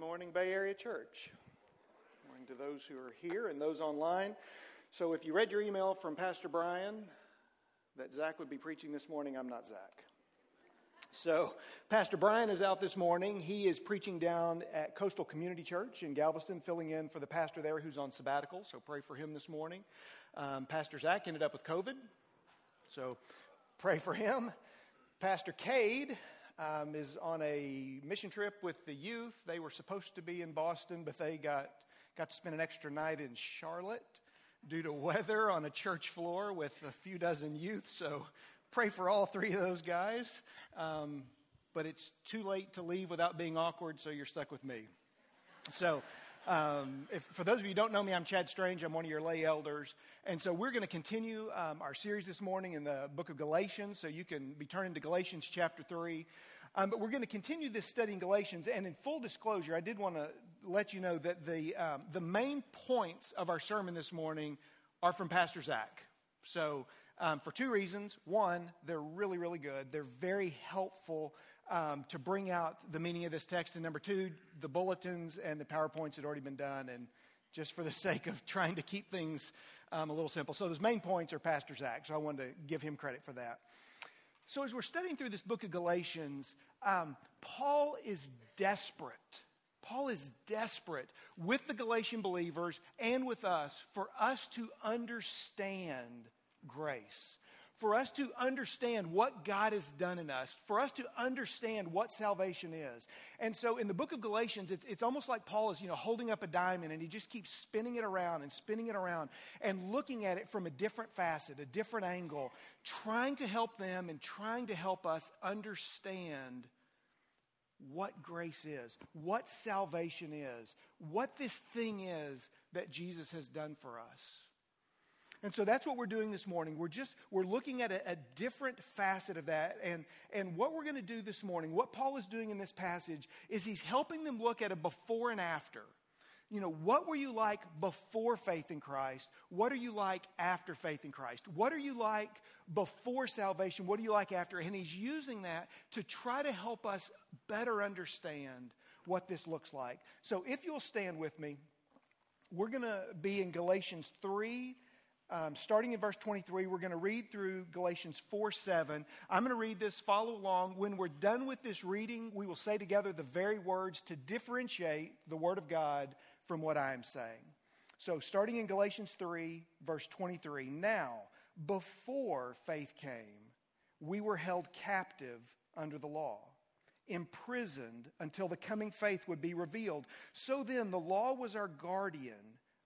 morning, Bay Area Church. Good morning to those who are here and those online. So, if you read your email from Pastor Brian that Zach would be preaching this morning, I'm not Zach. So, Pastor Brian is out this morning. He is preaching down at Coastal Community Church in Galveston, filling in for the pastor there who's on sabbatical. So, pray for him this morning. Um, pastor Zach ended up with COVID. So, pray for him. Pastor Cade um, is on a mission trip with the youth. They were supposed to be in Boston, but they got, got to spend an extra night in Charlotte due to weather on a church floor with a few dozen youth. So pray for all three of those guys. Um, but it's too late to leave without being awkward, so you're stuck with me. So, um, if, for those of you who don't know me, I'm Chad Strange. I'm one of your lay elders. And so we're going to continue um, our series this morning in the book of Galatians. So you can be turning to Galatians chapter 3. Um, but we're going to continue this study in Galatians. And in full disclosure, I did want to let you know that the, um, the main points of our sermon this morning are from Pastor Zach. So, um, for two reasons. One, they're really, really good. They're very helpful um, to bring out the meaning of this text. And number two, the bulletins and the PowerPoints had already been done. And just for the sake of trying to keep things um, a little simple. So, those main points are Pastor Zach. So, I wanted to give him credit for that. So, as we're studying through this book of Galatians, um, Paul is desperate. Paul is desperate with the Galatian believers and with us for us to understand grace, for us to understand what God has done in us, for us to understand what salvation is. And so in the book of Galatians, it's, it's almost like Paul is, you know, holding up a diamond and he just keeps spinning it around and spinning it around and looking at it from a different facet, a different angle, trying to help them and trying to help us understand what grace is, what salvation is, what this thing is that Jesus has done for us. And so that's what we're doing this morning. We're just we're looking at a, a different facet of that. And, and what we're going to do this morning, what Paul is doing in this passage, is he's helping them look at a before and after. You know, what were you like before faith in Christ? What are you like after faith in Christ? What are you like before salvation? What are you like after? And he's using that to try to help us better understand what this looks like. So if you'll stand with me, we're going to be in Galatians 3 um, starting in verse 23, we're going to read through Galatians 4 7. I'm going to read this, follow along. When we're done with this reading, we will say together the very words to differentiate the Word of God from what I am saying. So, starting in Galatians 3, verse 23. Now, before faith came, we were held captive under the law, imprisoned until the coming faith would be revealed. So then, the law was our guardian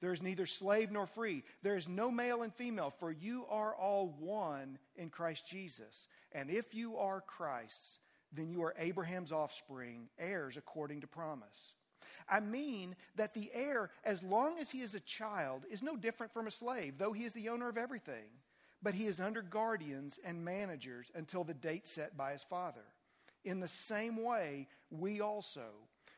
There is neither slave nor free. There is no male and female, for you are all one in Christ Jesus. And if you are Christ's, then you are Abraham's offspring, heirs according to promise. I mean that the heir, as long as he is a child, is no different from a slave, though he is the owner of everything. But he is under guardians and managers until the date set by his father. In the same way, we also,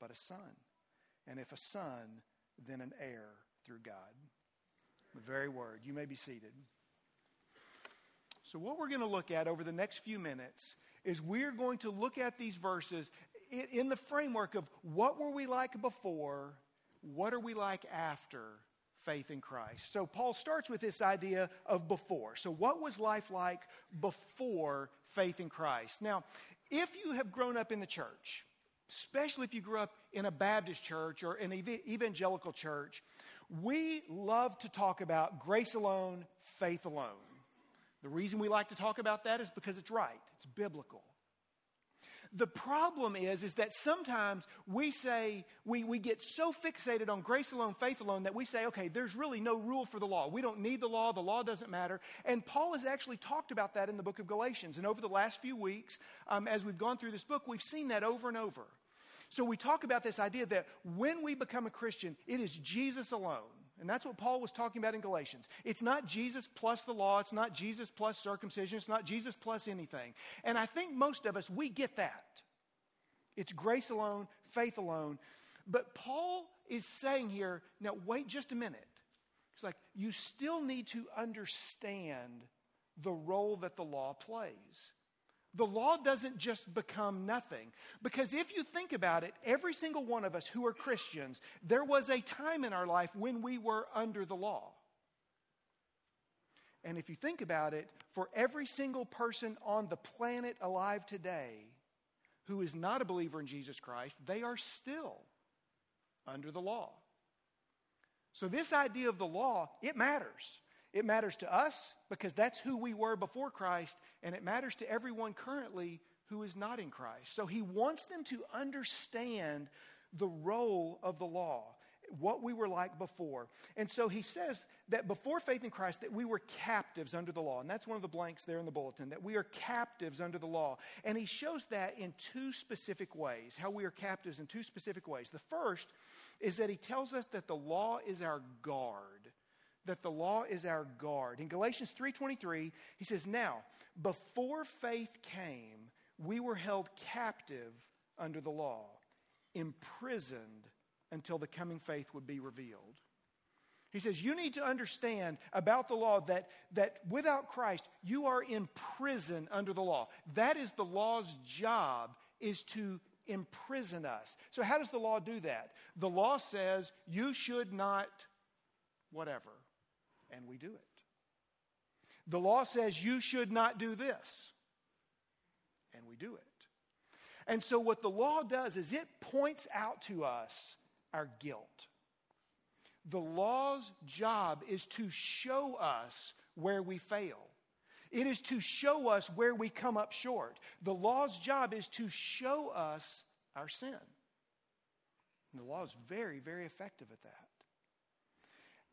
but a son. And if a son, then an heir through God. The very word. You may be seated. So, what we're going to look at over the next few minutes is we're going to look at these verses in the framework of what were we like before, what are we like after faith in Christ. So, Paul starts with this idea of before. So, what was life like before faith in Christ? Now, if you have grown up in the church, especially if you grew up in a Baptist church or an evangelical church, we love to talk about grace alone, faith alone. The reason we like to talk about that is because it's right, it's biblical. The problem is, is that sometimes we say, we, we get so fixated on grace alone, faith alone, that we say, okay, there's really no rule for the law. We don't need the law. The law doesn't matter. And Paul has actually talked about that in the book of Galatians. And over the last few weeks, um, as we've gone through this book, we've seen that over and over. So we talk about this idea that when we become a Christian, it is Jesus alone. And that's what Paul was talking about in Galatians. It's not Jesus plus the law, it's not Jesus plus circumcision, it's not Jesus plus anything. And I think most of us, we get that. It's grace alone, faith alone. But Paul is saying here, now wait just a minute. It's like, you still need to understand the role that the law plays. The law doesn't just become nothing. Because if you think about it, every single one of us who are Christians, there was a time in our life when we were under the law. And if you think about it, for every single person on the planet alive today who is not a believer in Jesus Christ, they are still under the law. So, this idea of the law, it matters. It matters to us because that's who we were before Christ, and it matters to everyone currently who is not in Christ. So he wants them to understand the role of the law, what we were like before. And so he says that before faith in Christ that we were captives under the law. And that's one of the blanks there in the bulletin that we are captives under the law. And he shows that in two specific ways, how we are captives in two specific ways. The first is that he tells us that the law is our guard that the law is our guard. In Galatians 3:23, he says, "Now, before faith came, we were held captive under the law, imprisoned until the coming faith would be revealed." He says, You need to understand about the law that, that without Christ, you are in prison under the law. That is the law's job, is to imprison us. So, how does the law do that? The law says you should not, whatever and we do it. The law says you should not do this, and we do it. And so, what the law does is it points out to us our guilt. The law's job is to show us where we fail. It is to show us where we come up short. The law's job is to show us our sin. And the law is very, very effective at that.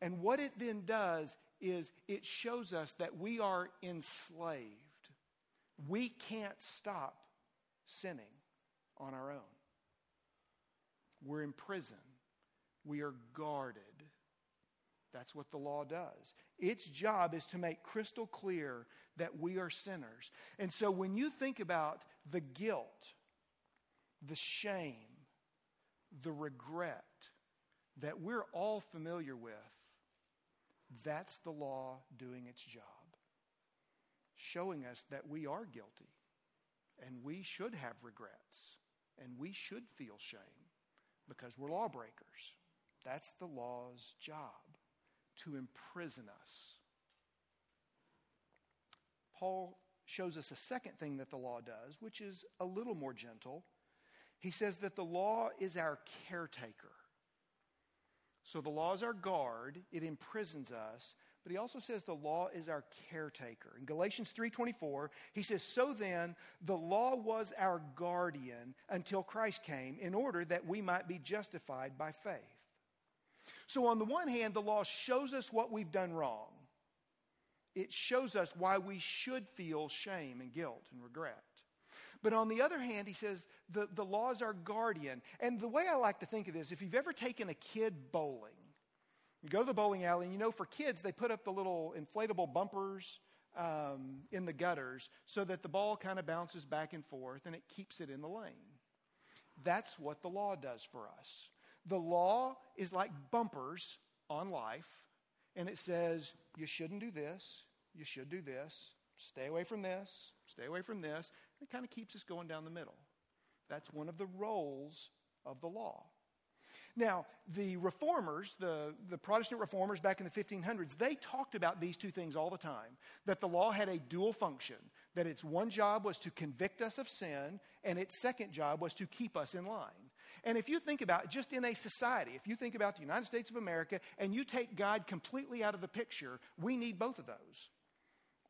And what it then does is it shows us that we are enslaved. We can't stop sinning on our own. We're in prison. We are guarded. That's what the law does. Its job is to make crystal clear that we are sinners. And so when you think about the guilt, the shame, the regret that we're all familiar with, that's the law doing its job, showing us that we are guilty and we should have regrets and we should feel shame because we're lawbreakers. That's the law's job to imprison us. Paul shows us a second thing that the law does, which is a little more gentle. He says that the law is our caretaker. So the law is our guard, it imprisons us, but he also says the law is our caretaker. In Galatians 3:24, he says, "So then, the law was our guardian until Christ came in order that we might be justified by faith." So on the one hand, the law shows us what we've done wrong. It shows us why we should feel shame and guilt and regret. But on the other hand, he says the, the law is our guardian. And the way I like to think of this, if you've ever taken a kid bowling, you go to the bowling alley, and you know, for kids, they put up the little inflatable bumpers um, in the gutters so that the ball kind of bounces back and forth and it keeps it in the lane. That's what the law does for us. The law is like bumpers on life, and it says, you shouldn't do this, you should do this, stay away from this, stay away from this. It kind of keeps us going down the middle. That's one of the roles of the law. Now, the reformers, the, the Protestant reformers back in the 1500s, they talked about these two things all the time that the law had a dual function, that its one job was to convict us of sin, and its second job was to keep us in line. And if you think about just in a society, if you think about the United States of America and you take God completely out of the picture, we need both of those.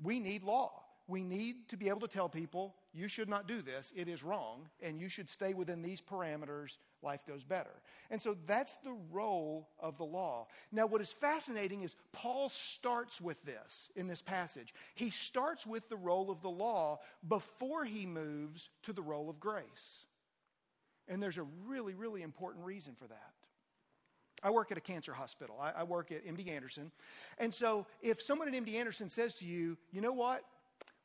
We need law. We need to be able to tell people, you should not do this, it is wrong, and you should stay within these parameters, life goes better. And so that's the role of the law. Now, what is fascinating is Paul starts with this in this passage. He starts with the role of the law before he moves to the role of grace. And there's a really, really important reason for that. I work at a cancer hospital. I, I, work at MD Anderson. And so if someone at MD Anderson says to you, you know what?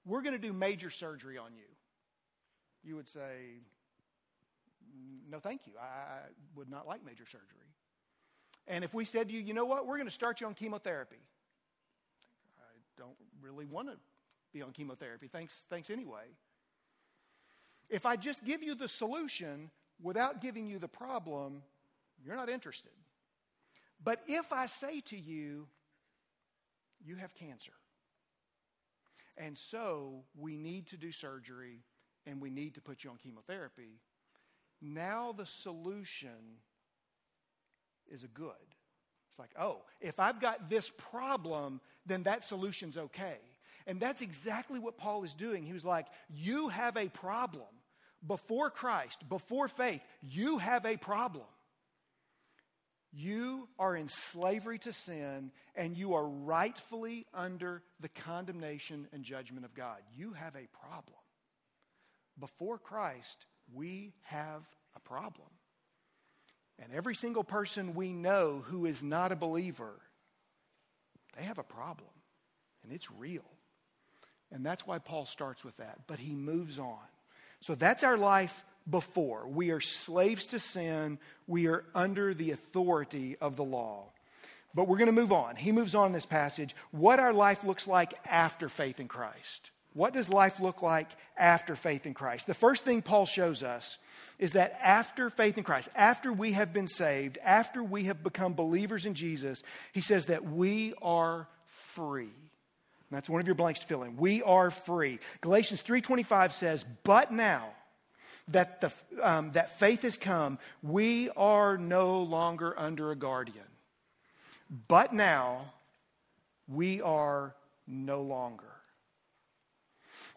We're going to do major surgery on you. You would say, no, thank you. I would not like major surgery. And if we said to you, you know what? We're going to start you on chemotherapy. I don't really want to be on chemotherapy. Thanks, thanks anyway. If I just give you the solution without giving you the problem, you're not interested. But if I say to you, you have cancer, and so we need to do surgery and we need to put you on chemotherapy, now the solution is a good. It's like, oh, if I've got this problem, then that solution's okay. And that's exactly what Paul is doing. He was like, You have a problem. Before Christ, before faith, you have a problem. You are in slavery to sin and you are rightfully under the condemnation and judgment of God. You have a problem. Before Christ, we have a problem. And every single person we know who is not a believer, they have a problem. And it's real. And that's why Paul starts with that. But he moves on. So that's our life before. We are slaves to sin. We are under the authority of the law. But we're going to move on. He moves on in this passage. What our life looks like after faith in Christ. What does life look like after faith in Christ? The first thing Paul shows us is that after faith in Christ, after we have been saved, after we have become believers in Jesus, he says that we are free. And that's one of your blanks to fill in. We are free. Galatians 3:25 says, "But now that the um, that faith has come, we are no longer under a guardian. But now we are no longer."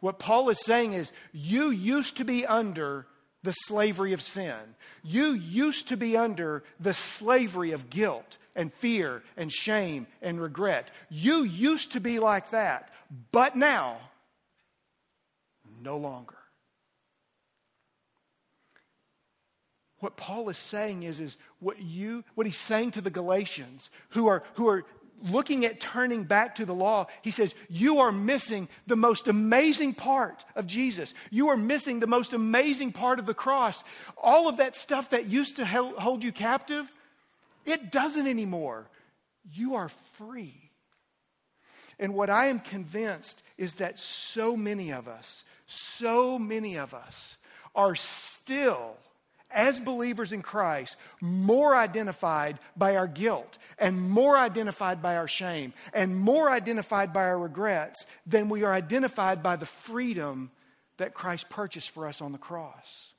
What Paul is saying is, you used to be under the slavery of sin. You used to be under the slavery of guilt and fear and shame and regret. You used to be like that, but now, no longer. What Paul is saying is, is what you what he's saying to the Galatians who are who are looking at turning back to the law, he says, You are missing the most amazing part of Jesus. You are missing the most amazing part of the cross. All of that stuff that used to hold you captive, it doesn't anymore. You are free. And what I am convinced is that so many of us, so many of us are still as believers in Christ, more identified by our guilt and more identified by our shame and more identified by our regrets than we are identified by the freedom that Christ purchased for us on the cross.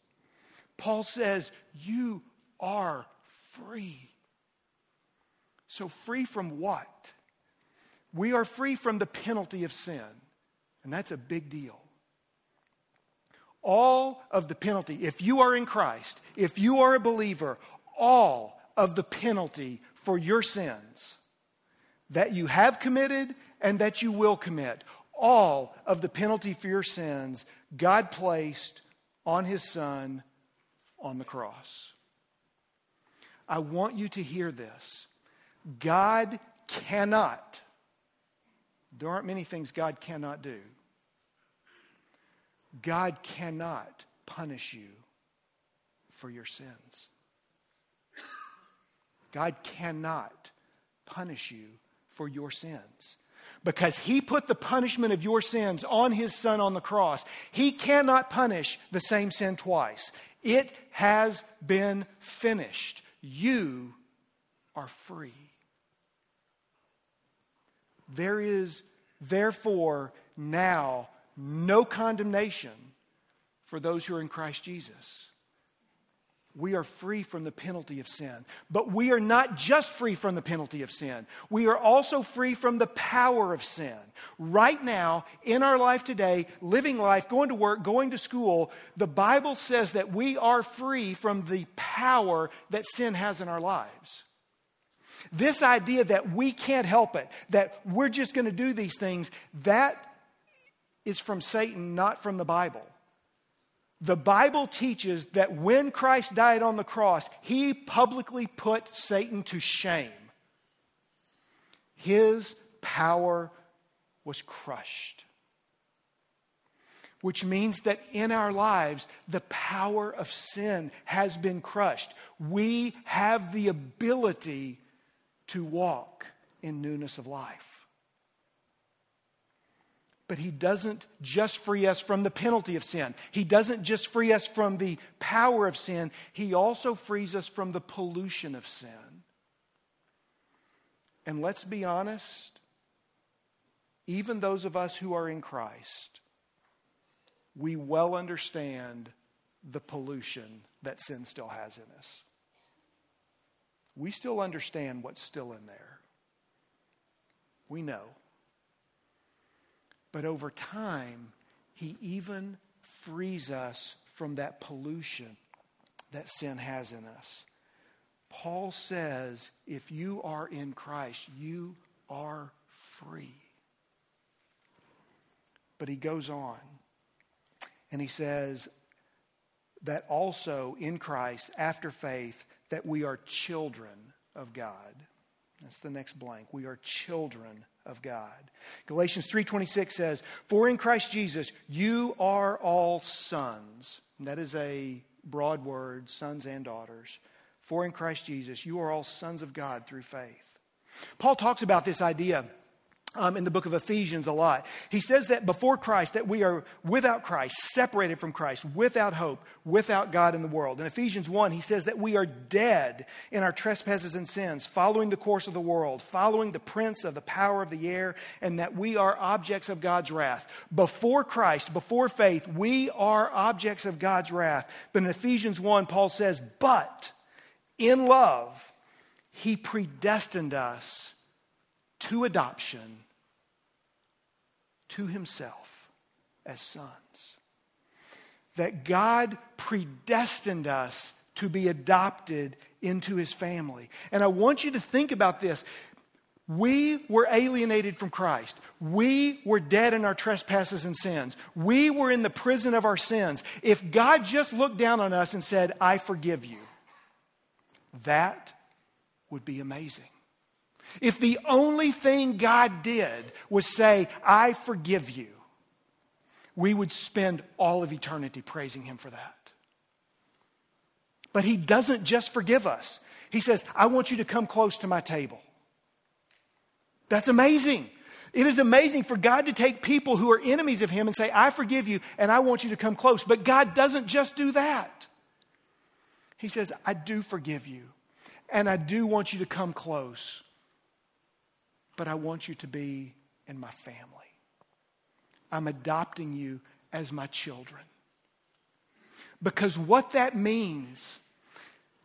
Paul says, You are free. So, free from what? We are free from the penalty of sin, and that's a big deal all of the penalty, if you are in Christ, if you are a believer, all of the penalty for your sins that you have committed and that you will commit, all of the penalty for your sins, God placed on His Son on the cross. I want you to hear this. God cannot, there aren't many things God cannot do. God cannot punish you for your sins. God cannot punish you for your sins because he put the punishment of your sins on his son on the cross. He cannot punish the same sin twice. It has been finished. You are free. There is, therefore, now no condemnation for those who are in Christ Jesus. we are free from the penalty of sin. But we are not just free from the penalty of sin, we are also free from the power of sin. Right now, in our life today, living life, going to work, going to school, the Bible says that we are free from the power that sin has in our lives. This idea that we can't help it, that we're just going to do these things, that is from Satan, not from the Bible. The Bible teaches that when Christ died on the cross, he publicly put Satan to shame. His power was crushed. Which means that in our lives, the power of sin has been crushed. We have the ability to walk in newness of life. But he doesn't just free us from the penalty of sin. He doesn't just free us from the power of sin. He also frees us from the pollution of sin. And let's be honest, even those of us who are in Christ, we well understand the pollution that sin still has in us. We still understand what's still in there. We know. But over time, He even frees us from that pollution that sin has in us. Paul says, if you are in Christ, you are free. But he goes on and he says that also in Christ, after faith, that we are children of God. That's the next blank. We are children of God. Galatians 3:26 says, "For in Christ Jesus you are all sons." And that is a broad word, sons and daughters. For in Christ Jesus you are all sons of God through faith. Paul talks about this idea um, in the book of Ephesians a lot. He says that before Christ, that we are without Christ, separated from Christ, without hope, without God in the world. In Ephesians 1, he says that we are dead in our trespasses and sins, following the course of the world, following the prince of the power of the air, and that we are objects of God's wrath. Before Christ, before faith, we are objects of God's wrath. But in Ephesians 1, Paul says, But in love, he predestined us to adoption to himself as sons. That God predestined us to be adopted into his family. And I want you to think about this. We were alienated from Christ. We were dead in our trespasses and sins. We were in the prison of our sins. If God just looked down on us and said, I forgive you, that would be amazing. If the only thing God did was say, I forgive you, we would spend all of eternity praising Him for that. But He doesn't just forgive us, He says, I want you to come close to my table. That's amazing. It is amazing for God to take people who are enemies of Him and say, I forgive you and I want you to come close. But God doesn't just do that. He says, I do forgive you and I do want you to come close but I want you to be in my family. I'm adopting you as my children. Because what that means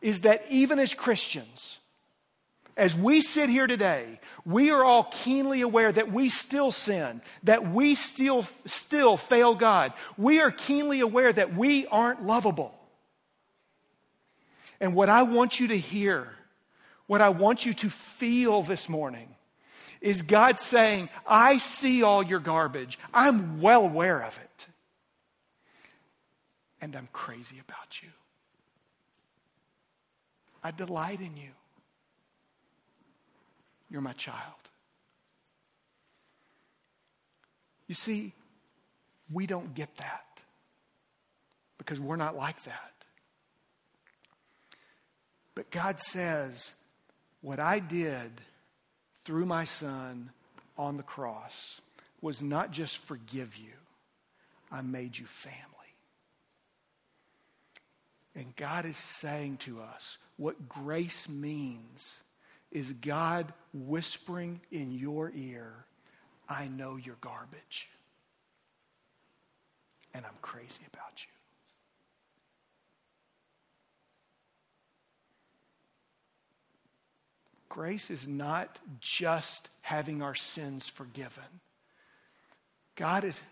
is that even as Christians, as we sit here today, we are all keenly aware that we still sin, that we still, still fail God. We are keenly aware that we aren't lovable. And what I want you to hear, what I want you to feel this morning, is God saying, I see all your garbage. I'm well aware of it. And I'm crazy about you. I delight in you. You're my child. You see, we don't get that because we're not like that. But God says, What I did through my son on the cross was not just forgive you, I made you family. And God is saying to us what grace means is God whispering in your ear, I know you're garbage. And I'm crazy about you. Grace is not just having our sins forgiven. God is,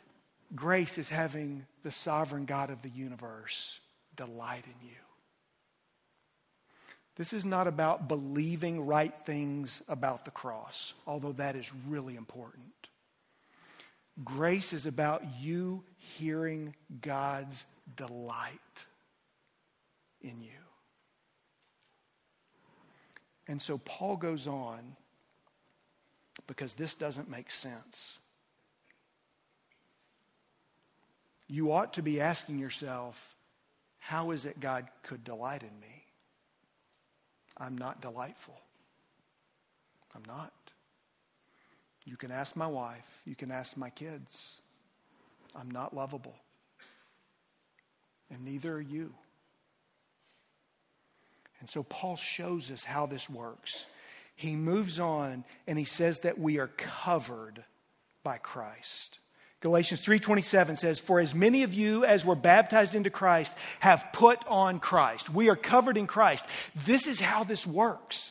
grace is having the sovereign God of the universe delight in you. This is not about believing right things about the cross, although that is really important. Grace is about you hearing God's delight in you. And so Paul goes on because this doesn't make sense. You ought to be asking yourself, how is it God could delight in me? I'm not delightful. I'm not. You can ask my wife. You can ask my kids. I'm not lovable. And neither are you. And so Paul shows us how this works. He moves on and he says that we are covered by Christ. Galatians 3:27 says, "For as many of you as were baptized into Christ have put on Christ." We are covered in Christ. This is how this works.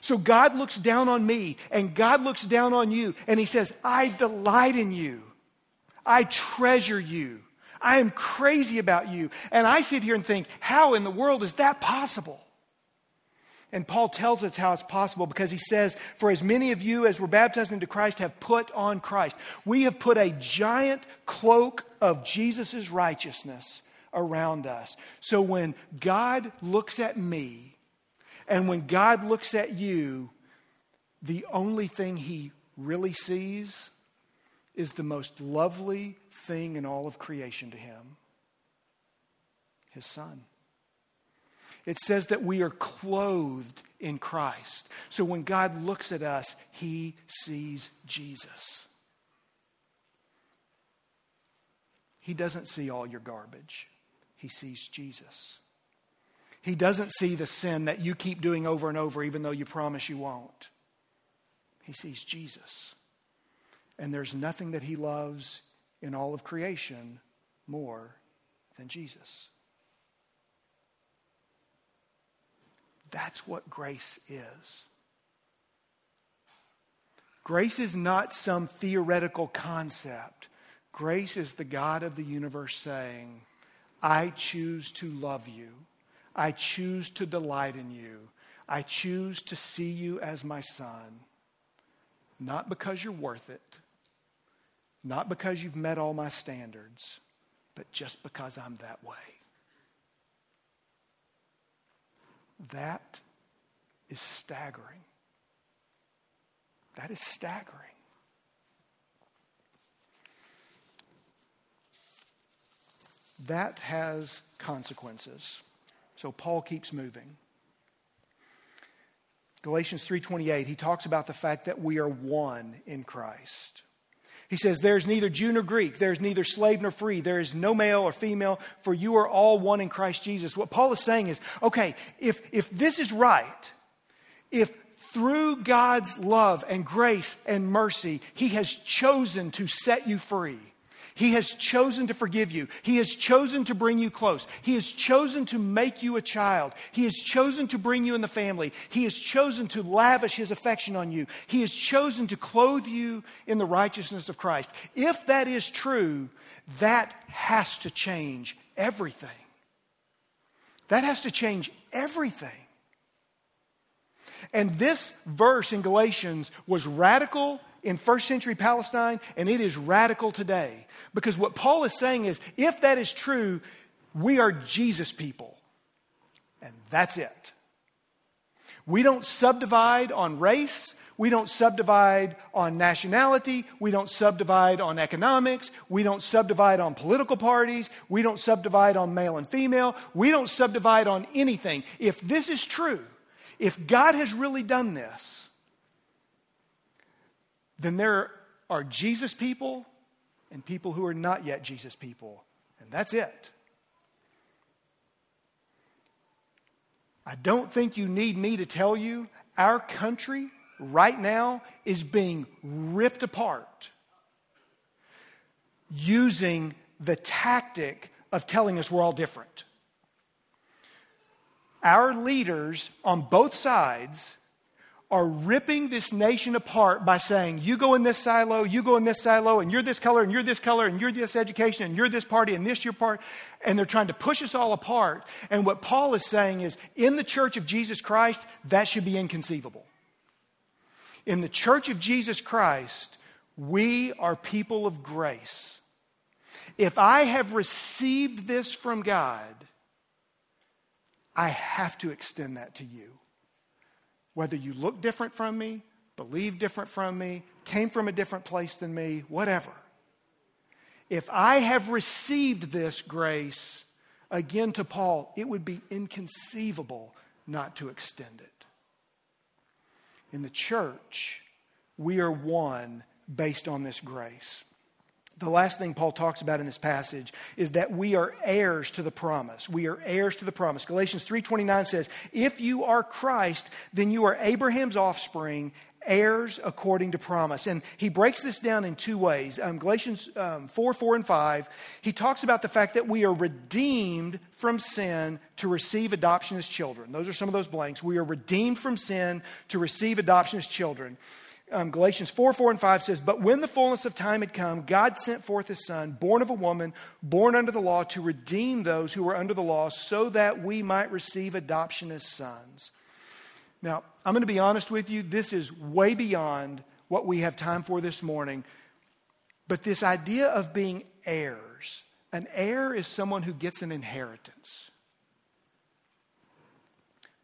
So God looks down on me and God looks down on you and he says, "I delight in you. I treasure you. I am crazy about you." And I sit here and think, "How in the world is that possible?" And Paul tells us how it's possible because he says, For as many of you as were baptized into Christ have put on Christ. We have put a giant cloak of Jesus' righteousness around us. So when God looks at me and when God looks at you, the only thing he really sees is the most lovely thing in all of creation to him his son. It says that we are clothed in Christ. So when God looks at us, he sees Jesus. He doesn't see all your garbage, he sees Jesus. He doesn't see the sin that you keep doing over and over, even though you promise you won't. He sees Jesus. And there's nothing that he loves in all of creation more than Jesus. That's what grace is. Grace is not some theoretical concept. Grace is the God of the universe saying, I choose to love you. I choose to delight in you. I choose to see you as my son. Not because you're worth it, not because you've met all my standards, but just because I'm that way. That is staggering. That is staggering. That has consequences. So Paul keeps moving. Galatians 3:28 he talks about the fact that we are one in Christ. He says, There's neither Jew nor Greek, there's neither slave nor free, there is no male or female, for you are all one in Christ Jesus. What Paul is saying is, okay, if, if this is right, if through God's love and grace and mercy, He has chosen to set you free, he has chosen to forgive you. He has chosen to bring you close. He has chosen to make you a child. He has chosen to bring you in the family. He has chosen to lavish his affection on you. He has chosen to clothe you in the righteousness of Christ. If that is true, that has to change everything. That has to change everything. And this verse in Galatians was radical in first century Palestine, and it is radical today. Because what Paul is saying is if that is true, we are Jesus people. And that's it. We don't subdivide on race. We don't subdivide on nationality. We don't subdivide on economics. We don't subdivide on political parties. We don't subdivide on male and female. We don't subdivide on anything. If this is true, if God has really done this, then there are Jesus people and people who are not yet Jesus people. And that's it. I don't think you need me to tell you our country right now is being ripped apart using the tactic of telling us we're all different. Our leaders on both sides are ripping this nation apart by saying, you go in this silo, you go in this silo, and you're this color, and you're this color, and you're this education, and you're this party, and this your part. And they're trying to push us all apart. And what Paul is saying is, in the church of Jesus Christ, that should be inconceivable. In the church of Jesus Christ, we are people of grace. If I have received this from God, I have to extend that to you. Whether you look different from me, believe different from me, came from a different place than me, whatever. If I have received this grace, again to Paul, it would be inconceivable not to extend it. In the church, we are one based on this grace. The last thing Paul talks about in this passage is that we are heirs to the promise. We are heirs to the promise. Galatians 3:29 says, "If you are Christ, then you are Abraham's offspring, heirs according to promise." And he breaks this down in two ways. Um, Galatians um, 4, 4, and 5, he talks about the fact that we are redeemed from sin to receive adoption as children. Those are some of those blanks. We are redeemed from sin to receive adoption as children um, Galatians 4 4 and 5 says, But when the fullness of time had come, God sent forth his Son, born of a woman, born under the law, to redeem those who were under the law, so that we might receive adoption as sons. Now, I'm going to be honest with you, this is way beyond what we have time for this morning. But this idea of being heirs, an heir is someone who gets an inheritance.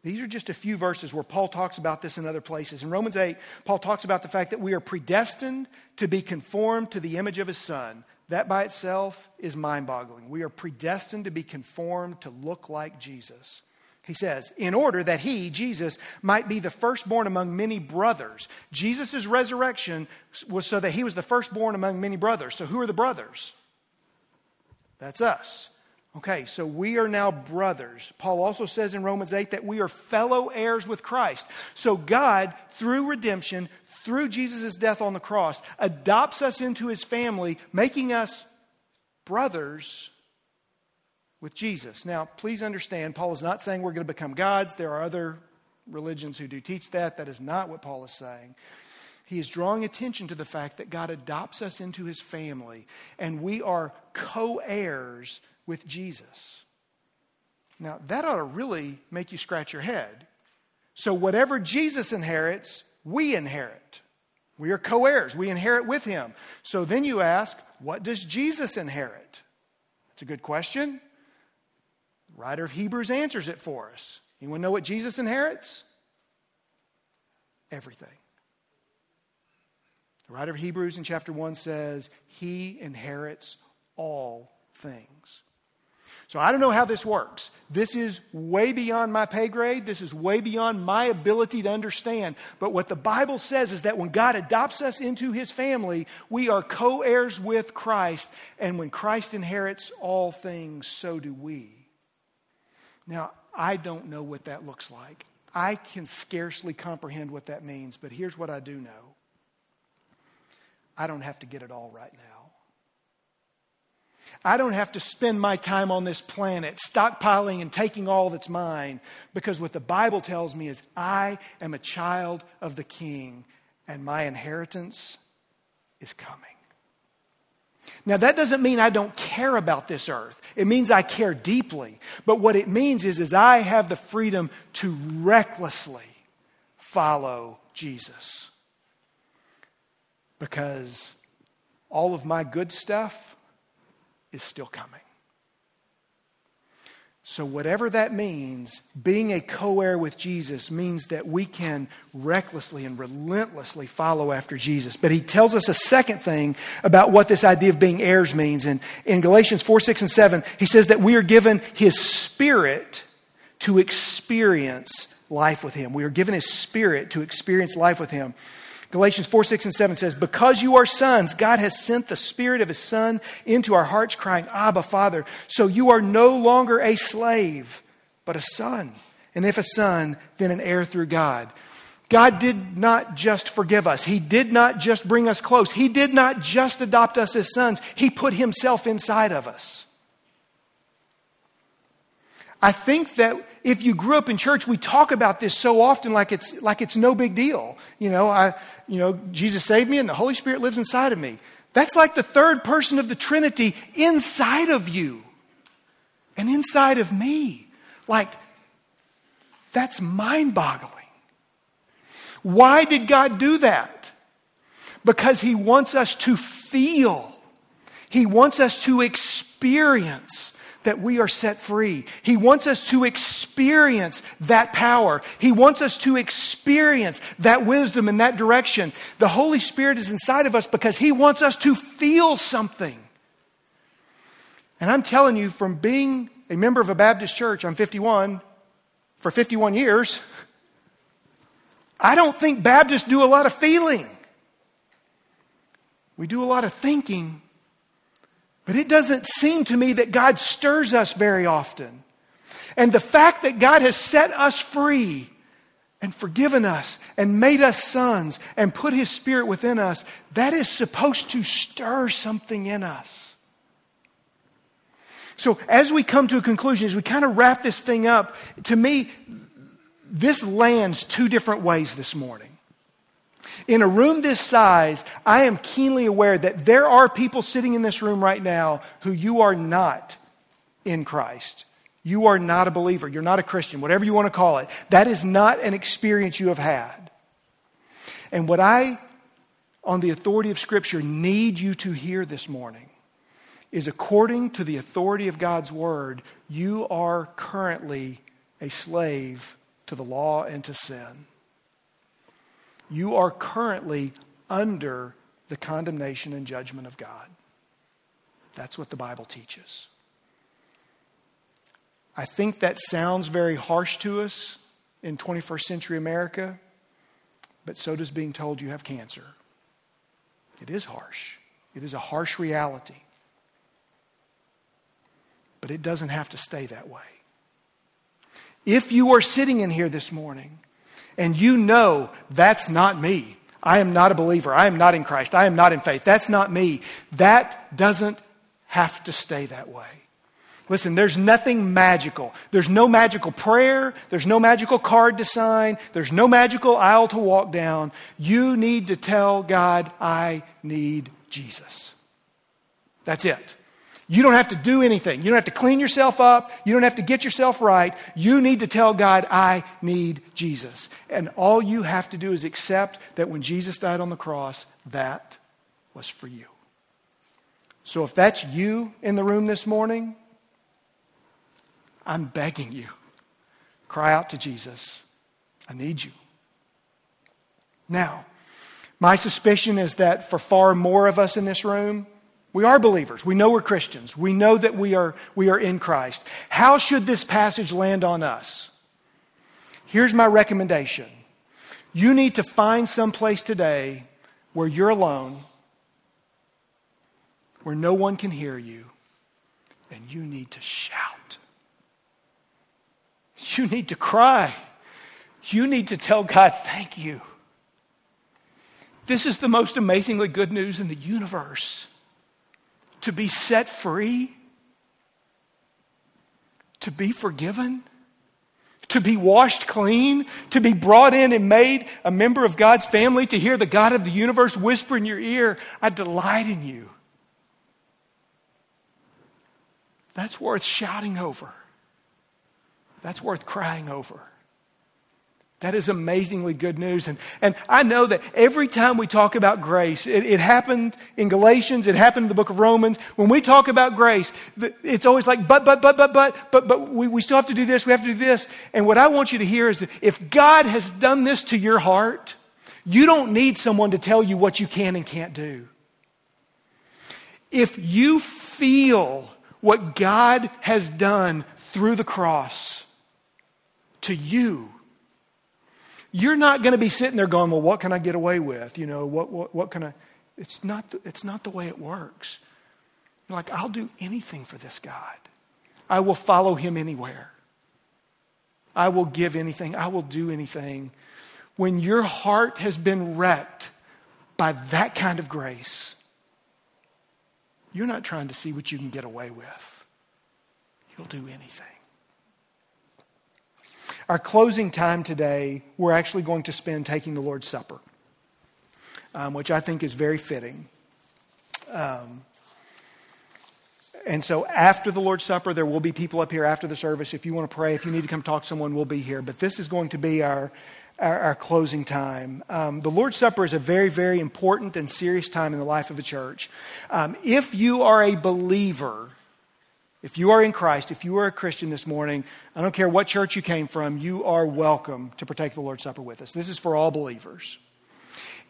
These are just a few verses where Paul talks about this in other places. In Romans 8, Paul talks about the fact that we are predestined to be conformed to the image of his son. That by itself is mind boggling. We are predestined to be conformed to look like Jesus. He says, in order that he, Jesus, might be the firstborn among many brothers. Jesus' resurrection was so that he was the firstborn among many brothers. So who are the brothers? That's us. Okay, so we are now brothers. Paul also says in Romans 8 that we are fellow heirs with Christ. So God, through redemption, through Jesus' death on the cross, adopts us into his family, making us brothers with Jesus. Now, please understand, Paul is not saying we're going to become gods. There are other religions who do teach that. That is not what Paul is saying. He is drawing attention to the fact that God adopts us into his family, and we are co heirs with Jesus. Now, that ought to really make you scratch your head. So, whatever Jesus inherits, we inherit. We are co heirs, we inherit with him. So then you ask, what does Jesus inherit? That's a good question. The writer of Hebrews answers it for us. Anyone know what Jesus inherits? Everything. Writer of Hebrews in chapter 1 says, He inherits all things. So I don't know how this works. This is way beyond my pay grade. This is way beyond my ability to understand. But what the Bible says is that when God adopts us into his family, we are co heirs with Christ. And when Christ inherits all things, so do we. Now, I don't know what that looks like. I can scarcely comprehend what that means, but here's what I do know I don't have to get it all right now. I don't have to spend my time on this planet stockpiling and taking all that's mine because what the Bible tells me is I am a child of the King and my inheritance is coming. Now, that doesn't mean I don't care about this earth. It means I care deeply. But what it means is, is I have the freedom to recklessly follow Jesus. Because all of my good stuff is still coming. So, whatever that means, being a co heir with Jesus means that we can recklessly and relentlessly follow after Jesus. But he tells us a second thing about what this idea of being heirs means. And in Galatians 4, 6, and 7, he says that we are given his spirit to experience life with him. We are given his spirit to experience life with him. Galatians 4, 6, and 7 says, Because you are sons, God has sent the Spirit of His Son into our hearts, crying, Abba, Father. So you are no longer a slave, but a son. And if a son, then an heir through God. God did not just forgive us. He did not just bring us close. He did not just adopt us as sons. He put Himself inside of us. I think that if you grew up in church, we talk about this so often like it's, like it's no big deal. You know, I, you know, Jesus saved me and the Holy Spirit lives inside of me. That's like the third person of the Trinity inside of you and inside of me. Like, that's mind boggling. Why did God do that? Because He wants us to feel, He wants us to experience that we are set free. He wants us to experience that power. He wants us to experience that wisdom and that direction. The Holy Spirit is inside of us because He wants us to feel something. And I'm telling you, from being a member of a Baptist church, I'm 51, for 51 years, I don't think Baptists do a lot of feeling. We do a lot of thinking but it doesn't seem to me that God stirs us very often. And the fact that God has set us free and forgiven us and made us sons and put his spirit within us, that is supposed to stir something in us. So, as we come to a conclusion, as we kind of wrap this thing up, to me, this lands two different ways this morning. In a room this size, I am keenly aware that there are people sitting in this room right now who you are not in Christ. You are not a believer. You're not a Christian, whatever you want to call it. That is not an experience you have had. And what I, on the authority of Scripture, need you to hear this morning is according to the authority of God's Word, you are currently a slave to the law and to sin you are currently under the condemnation and judgment of God. That's what the Bible teaches. I think that sounds very harsh to us in 21st century America, but so does being told you have cancer. It is harsh, it is a harsh reality. But it doesn't have to stay that way. If you are sitting in here this morning and you know that's not me. I am not a believer. I am not in Christ. I am not in faith. That's not me. That doesn't have to stay that way. Listen, there's nothing magical. There's no magical prayer. There's no magical card to sign. There's no magical aisle to walk down. You need to tell God, I need Jesus. That's it. You don't have to do anything. You don't have to clean yourself up. You don't have to get yourself right. You need to tell God, I need Jesus. And all you have to do is accept that when Jesus died on the cross, that was for you. So if that's you in the room this morning, I'm begging you, cry out to Jesus. I need you. Now, my suspicion is that for far more of us in this room, we are believers. We know we're Christians. We know that we are, we are in Christ. How should this passage land on us? Here's my recommendation you need to find some place today where you're alone, where no one can hear you, and you need to shout. You need to cry. You need to tell God, thank you. This is the most amazingly good news in the universe to be set free, to be forgiven, to be washed clean, to be brought in and made a member of God's family, to hear the God of the universe whisper in your ear, I delight in you. That's worth shouting over. That's worth crying over. That is amazingly good news. And, and I know that every time we talk about grace, it, it, happened in Galatians, it happened in the book of Romans. When we talk about grace, it's always like, but, but, but, but, but, but, but we, we still have to do this, we have to do this. And what I want you to hear is that if God has done this to your heart, you don't need someone to tell you what you can and can't do. If you feel what God has done through the cross to you, you're not going to be sitting there going, well, what can I get away with? You know, what, what, what can I? It's not, the, it's not the way it works. You're like, I'll do anything for this God. I will follow him anywhere. I will give anything. I will do anything. When your heart has been wrecked by that kind of grace, you're not trying to see what you can get away with. You'll do anything. Our closing time today, we're actually going to spend taking the Lord's Supper, um, which I think is very fitting. Um, and so after the Lord's Supper, there will be people up here after the service. If you want to pray, if you need to come talk to someone, we'll be here. But this is going to be our, our, our closing time. Um, the Lord's Supper is a very, very important and serious time in the life of a church. Um, if you are a believer, if you are in Christ, if you are a Christian this morning, I don't care what church you came from, you are welcome to partake the Lord's Supper with us. This is for all believers.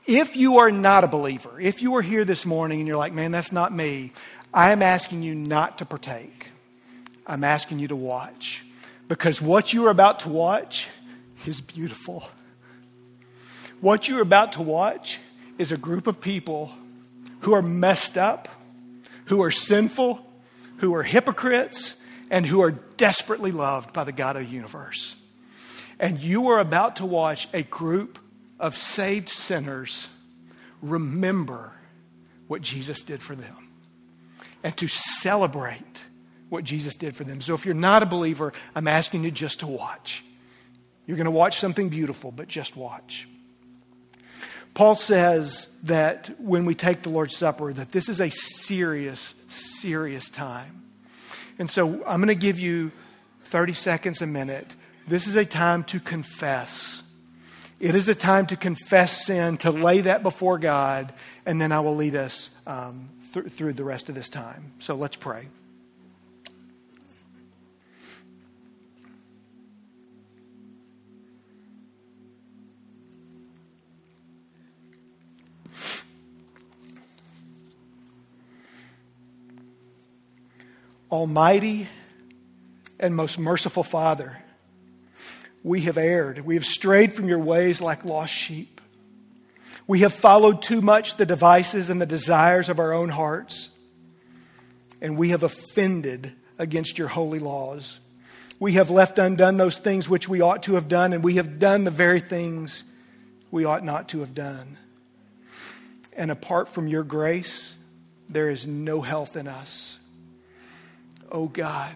If you are not a believer, if you are here this morning and you're like, man, that's not me, I am asking you not to partake. I'm asking you to watch. Because what you are about to watch is beautiful. What you're about to watch is a group of people who are messed up, who are sinful, who are hypocrites, and who are desperately loved by the God of the universe. And you are about to watch a group of saved sinners remember what Jesus did for them and to celebrate what Jesus did for them. So if you're not a believer, I'm asking you just to watch. You're going to watch something beautiful, but just watch. Paul says that when we take the Lord's Supper, that this is a serious, serious time. And so I'm going to give you 30 seconds a minute. This is a time to confess. It is a time to confess sin, to lay that before God, and then I will lead us um, th- through the rest of this time. So let's pray. Almighty and most merciful Father, we have erred. We have strayed from your ways like lost sheep. We have followed too much the devices and the desires of our own hearts, and we have offended against your holy laws. We have left undone those things which we ought to have done, and we have done the very things we ought not to have done. And apart from your grace, there is no health in us. Oh God,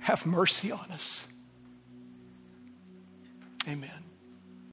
have mercy on us. Amen.